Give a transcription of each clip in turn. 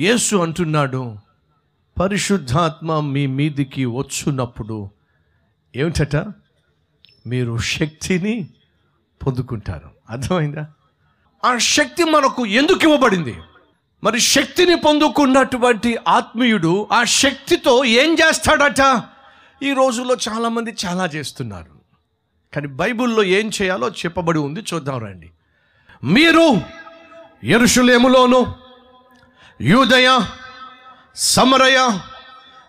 యేసు అంటున్నాడు పరిశుద్ధాత్మ మీ మీదికి వచ్చున్నప్పుడు ఏమిటట? మీరు శక్తిని పొందుకుంటారు. అర్థమైందా? ఆ శక్తి మనకు ఎందుకు ఇవ్వబడింది? మరి శక్తిని పొందుకున్నటువంటి ఆత్మీయుడు ఆ శక్తితో ఏం చేస్తాడట? ఈ రోజుల్లో చాలామంది చాలా చేస్తున్నారు. కానీ బైబిల్లో ఏం చేయాలో చెప్పబడి ఉంది చూద్దాం రండి. మీరు ఎరుషులేములోనూ యూదయ సమరయ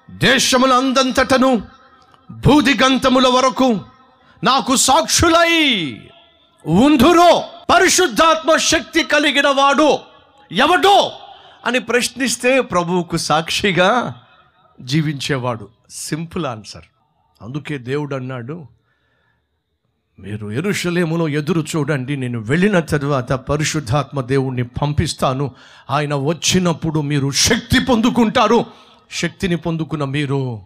దేశముల అందంతటను భూదిగంతముల వరకు నాకు సాక్షులై ఉంధురో పరిశుద్ధాత్మ శక్తి కలిగిన వాడు ఎవడో అని ప్రశ్నిస్తే ప్రభువుకు సాక్షిగా జీవించేవాడు. Simple answer. అందుకే దేవుడు అన్నాడు మీరు ఎరుషలేములో ఎదురు చూడండి నేను వెళ్ళిన తర్వాత పరిశుద్ధాత్మ దేవుణ్ణి పంపిస్తాను. ఆయన వచ్చినప్పుడు మీరు శక్తి పొందుకుంటారు. శక్తిని పొందుకున్న మీరు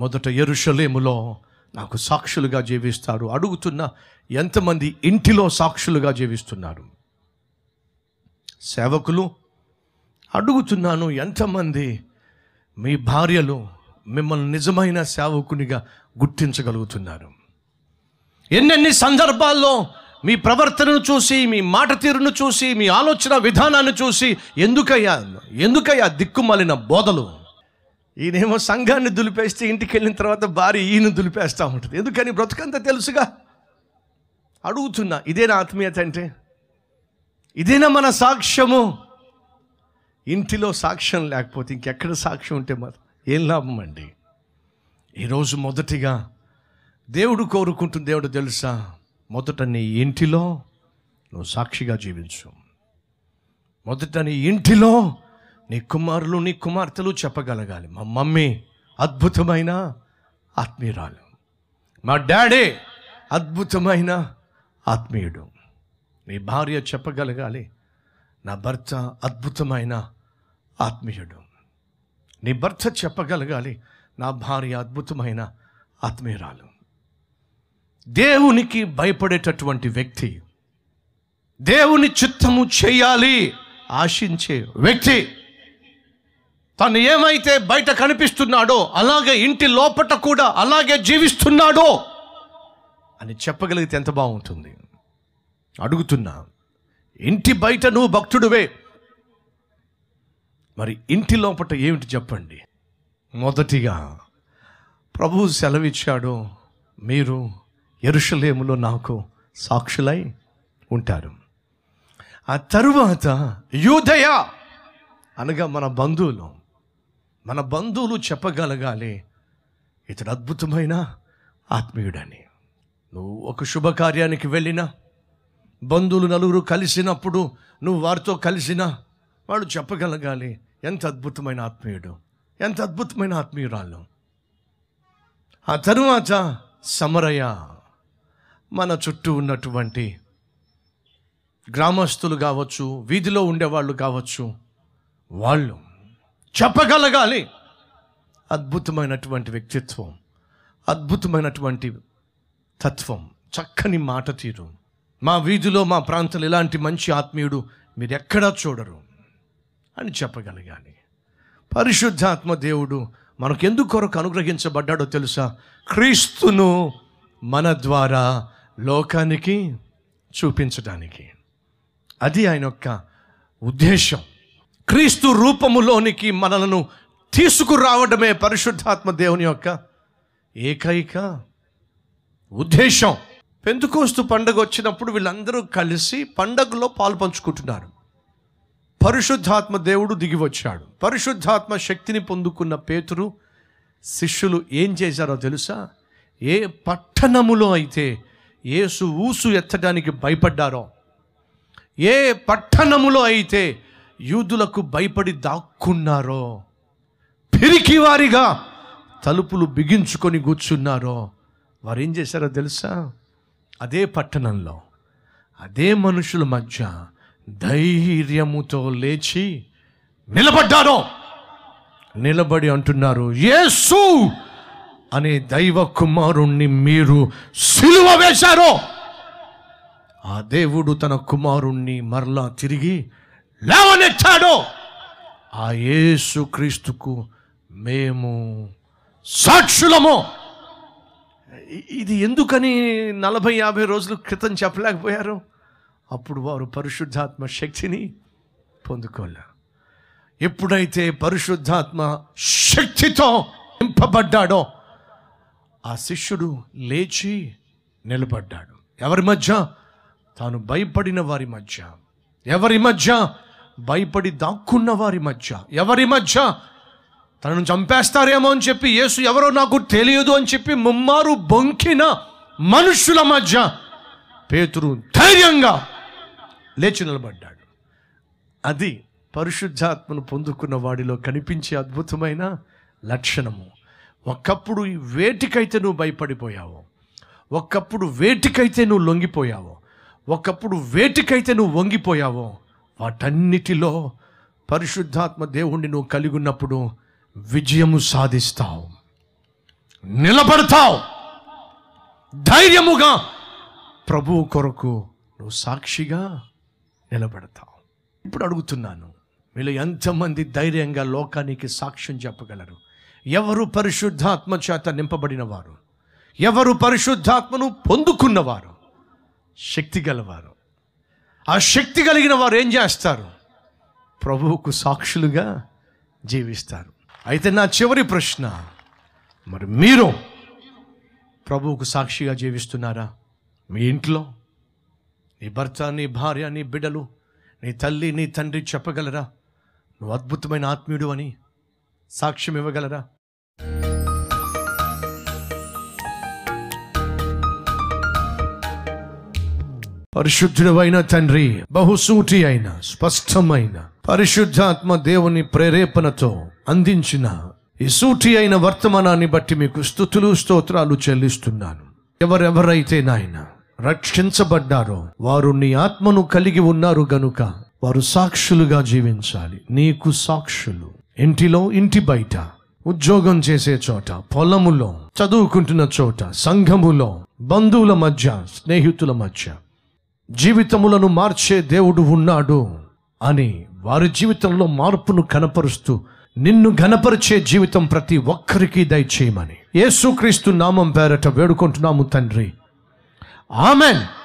మొదట ఎరుషలేములో నాకు సాక్షులుగా జీవిస్తారు. అడుగుతున్న ఎంతమంది ఇంటిలో సాక్షులుగా జీవిస్తున్నారు? సేవకులు అడుగుతున్నాను ఎంతమంది మీ భార్యలు మిమ్మల్ని నిజమైన సేవకునిగా గుర్తించగలుగుతున్నారు? ఎన్నెన్ని సందర్భాల్లో మీ ప్రవర్తనను చూసి మీ మాట తీరును చూసి మీ ఆలోచన విధానాన్ని చూసి ఎందుకయ్యా ఎందుకయ్యా దిక్కుమాలిన బోధలు? ఈయనేమో సంఘాన్ని దులిపేస్తే ఇంటికి వెళ్ళిన తర్వాత భార్య ఈయన దులిపేస్తూ ఉంటుంది. ఎందుకని బ్రతుకంతా తెలుసుగా? అడుగుతున్నా ఇదేనా ఆత్మీయత అంటే? ఇదేనా మన సాక్ష్యము? ఇంటిలో సాక్ష్యం లేకపోతే ఇంకెక్కడ సాక్ష్యం ఉంటే మరి ఏం లాభం అండి? ఈరోజు మొదటిగా దేవుడు కోరుకుంటుంది దేవుడు తెలుసా? మొదట నీ ఇంటిలో నువ్వు సాక్షిగా జీవించు. మొదట నీ ఇంటిలో నీ కుమారులు నీ కుమార్తెలు చెప్పగలగాలి. మా మమ్మీ అద్భుతమైన ఆత్మీయురాలు. మా డాడీ అద్భుతమైన ఆత్మీయుడు. నీ భార్య చెప్పగలగాలి. నా భర్త అద్భుతమైన ఆత్మీయుడు. నీ భర్త చెప్పగలగాలి. నా భార్య అద్భుతమైన ఆత్మీయురాలు. దేవునికి భయపడేటటువంటి వ్యక్తి దేవుని చిత్తము చేయాలి ఆశించే వ్యక్తి తను ఏమైతే బయట కనిపిస్తున్నాడో అలాగే ఇంటి లోపట కూడా అలాగే జీవిస్తున్నాడో అని చెప్పగలిగితే ఎంత బాగుంటుంది? అడుగుతున్నా ఇంటి బయట నువ్వు భక్తుడువే. మరి ఇంటి లోపట ఏమిటి చెప్పండి? మొదటిగా ప్రభువు సెలవిచ్చాడు మీరు ఎరుషలేములో నాకు సాక్షులై ఉంటారు. ఆ తరువాత యూదయ అనగా మన బంధువులు. మన బంధువులు చెప్పగలగాలి. ఇతడు అద్భుతమైన ఆత్మీయుడని. నువ్వు ఒక శుభకార్యానికి వెళ్ళినా బంధువులు నలుగురు కలిసినప్పుడు నువ్వు వారితో కలిసినా వాడు చెప్పగలగాలి. ఎంత అద్భుతమైన ఆత్మీయుడు. ఎంత అద్భుతమైన ఆత్మీయురాలు. ఆ తరువాత సమరయ మన చుట్టూ ఉన్నటువంటి గ్రామస్తులు కావచ్చు వీధిలో ఉండేవాళ్ళు కావచ్చు వాళ్ళు చెప్పగలగాలి. అద్భుతమైనటువంటి వ్యక్తిత్వం అద్భుతమైనటువంటి తత్వం చక్కని మాట తీరు. మా వీధిలో మా ప్రాంతంలో ఇలాంటి మంచి ఆత్మీయుడు మీరు ఎక్కడా చూడరు అని చెప్పగలగాలి. పరిశుద్ధాత్మ దేవుడు మనకెందుకు కొరకు అనుగ్రహించబడ్డాడో తెలుసా? క్రీస్తును మన ద్వారా లోకానికి చూపించడానికి. అది ఆయన యొక్క ఉద్దేశం. క్రీస్తు రూపములోనికి మనలను తీసుకురావడమే పరిశుద్ధాత్మ దేవుని యొక్క ఏకైక ఉద్దేశం. పెంతుకోస్తు పండగ వచ్చినప్పుడు వీళ్ళందరూ కలిసి పండగలో పాలు పంచుకుంటున్నారు. పరిశుద్ధాత్మ దేవుడు దిగి వచ్చాడు. పరిశుద్ధాత్మ శక్తిని పొందుకున్న పేతురు శిష్యులు ఏం చేశారో తెలుసా? ఏ పట్టణములో అయితే యేసు ఊసు ఎత్తడానికి భయపడ్డారో? ఏ పట్టణములో అయితే యూదులకు భయపడి దాక్కున్నారో? పిరికివారిగా తలుపులు బిగించుకొని కూర్చున్నారో? వారు ఏం చేశారో తెలుసా? అదే పట్టణంలో అదే మనుషుల మధ్య ధైర్యముతో లేచి నిలబడ్డారో? నిలబడి అంటున్నారు యేసు అనే దైవ కుమారుణ్ణి మీరు సిలువ వేశారు ఆ దేవుడు తన కుమారుణ్ణి మరలా తిరిగి లేవనెచ్చాడు ఆ యేసు క్రీస్తుకు మేము సాక్షులము. ఇది ఎందుకని నలభై యాభై రోజుల క్రితం చెప్పలేకపోయారు? అప్పుడు వారు పరిశుద్ధాత్మ శక్తిని పొందుకోలే. ఎప్పుడైతే పరిశుద్ధాత్మ శక్తితో నింపబడ్డాడో ఆ శిష్యుడు లేచి నిలబడ్డాడు. ఎవరి మధ్య? తాను భయపడిన వారి మధ్య. ఎవరి మధ్య? భయపడి దాక్కున్న వారి మధ్య. ఎవరి మధ్య? తనను చంపేస్తారేమో అని చెప్పి యేసు ఎవరో నాకు తెలియదు అని చెప్పి ముమ్మారు బొంకిన మనుషుల మధ్య పేతురు ధైర్యంగా లేచి నిలబడ్డాడు. అది పరిశుద్ధాత్మను పొందుకున్న వాడిలో కనిపించే అద్భుతమైన లక్షణము. ఒకప్పుడు ఈ వేటికైతే నువ్వు భయపడిపోయావో ఒకప్పుడు వేటికైతే నువ్వు లొంగిపోయావో ఒకప్పుడు వేటికైతే నువ్వు వంగిపోయావో వాటన్నిటిలో పరిశుద్ధాత్మ దేవుణ్ణి నువ్వు కలిగి ఉన్నప్పుడు విజయము సాధిస్తావు. నిలబడతావు. ధైర్యముగా ప్రభువు కొరకు నువ్వు సాక్షిగా నిలబడతావు. ఇప్పుడు అడుగుతున్నాను వీళ్ళు ఎంతమంది ధైర్యంగా లోకానికి సాక్ష్యం చెప్పగలరు? ఎవరు పరిశుద్ధాత్మ చేత నింపబడిన వారు ఎవరు పరిశుద్ధాత్మను పొందుకున్నవారు? శక్తి గలవారు. ఆ శక్తి కలిగిన వారు ఏం చేస్తారు? ప్రభువుకు సాక్షులుగా జీవిస్తారు. అయితే నా చివరి ప్రశ్న మరి మీరు ప్రభువుకు సాక్షిగా జీవిస్తున్నారా? మీ ఇంట్లో? నీ భర్త నీ భార్య నీ బిడ్డలు నీ తల్లి నీ తండ్రి చెప్పగలరా? నువ్వు అద్భుతమైన ఆత్మీయుడు అని సాక్ష్యం ఇవ్వగలరా? పరిశుద్ధుడైన తండ్రి బహుసూటి అయిన స్పష్టమైన పరిశుద్ధాత్మ దేవుని ప్రేరేపణతో అందించిన ఈ సూటి అయిన వర్తమానాన్ని బట్టి మీకు స్థుతులు స్తోత్రాలు చెల్లిస్తున్నాను. ఎవరెవరైతే నాయన రక్షించబడ్డారో వారు నీ ఆత్మను కలిగి ఉన్నారు గనుక వారు సాక్షులుగా జీవించాలి. నీకు సాక్షులు. ఇంటిలో ఇంటి బయట ఉద్యోగం చేసే చోట పొలములో చదువుకుంటున్న చోట సంఘములో బంధువుల మధ్య స్నేహితుల మధ్య జీవితములను మార్చే దేవుడు ఉన్నాడు అని వారి జీవితంలో మార్పును కనపరుస్తూ నిన్ను ఘనపరిచే జీవితం ప్రతి ఒక్కరికి దయచేయమని. యేసుక్రీస్తు నామం పేరట వేడుకుంటున్నాము తండ్రి. ఆమెన్.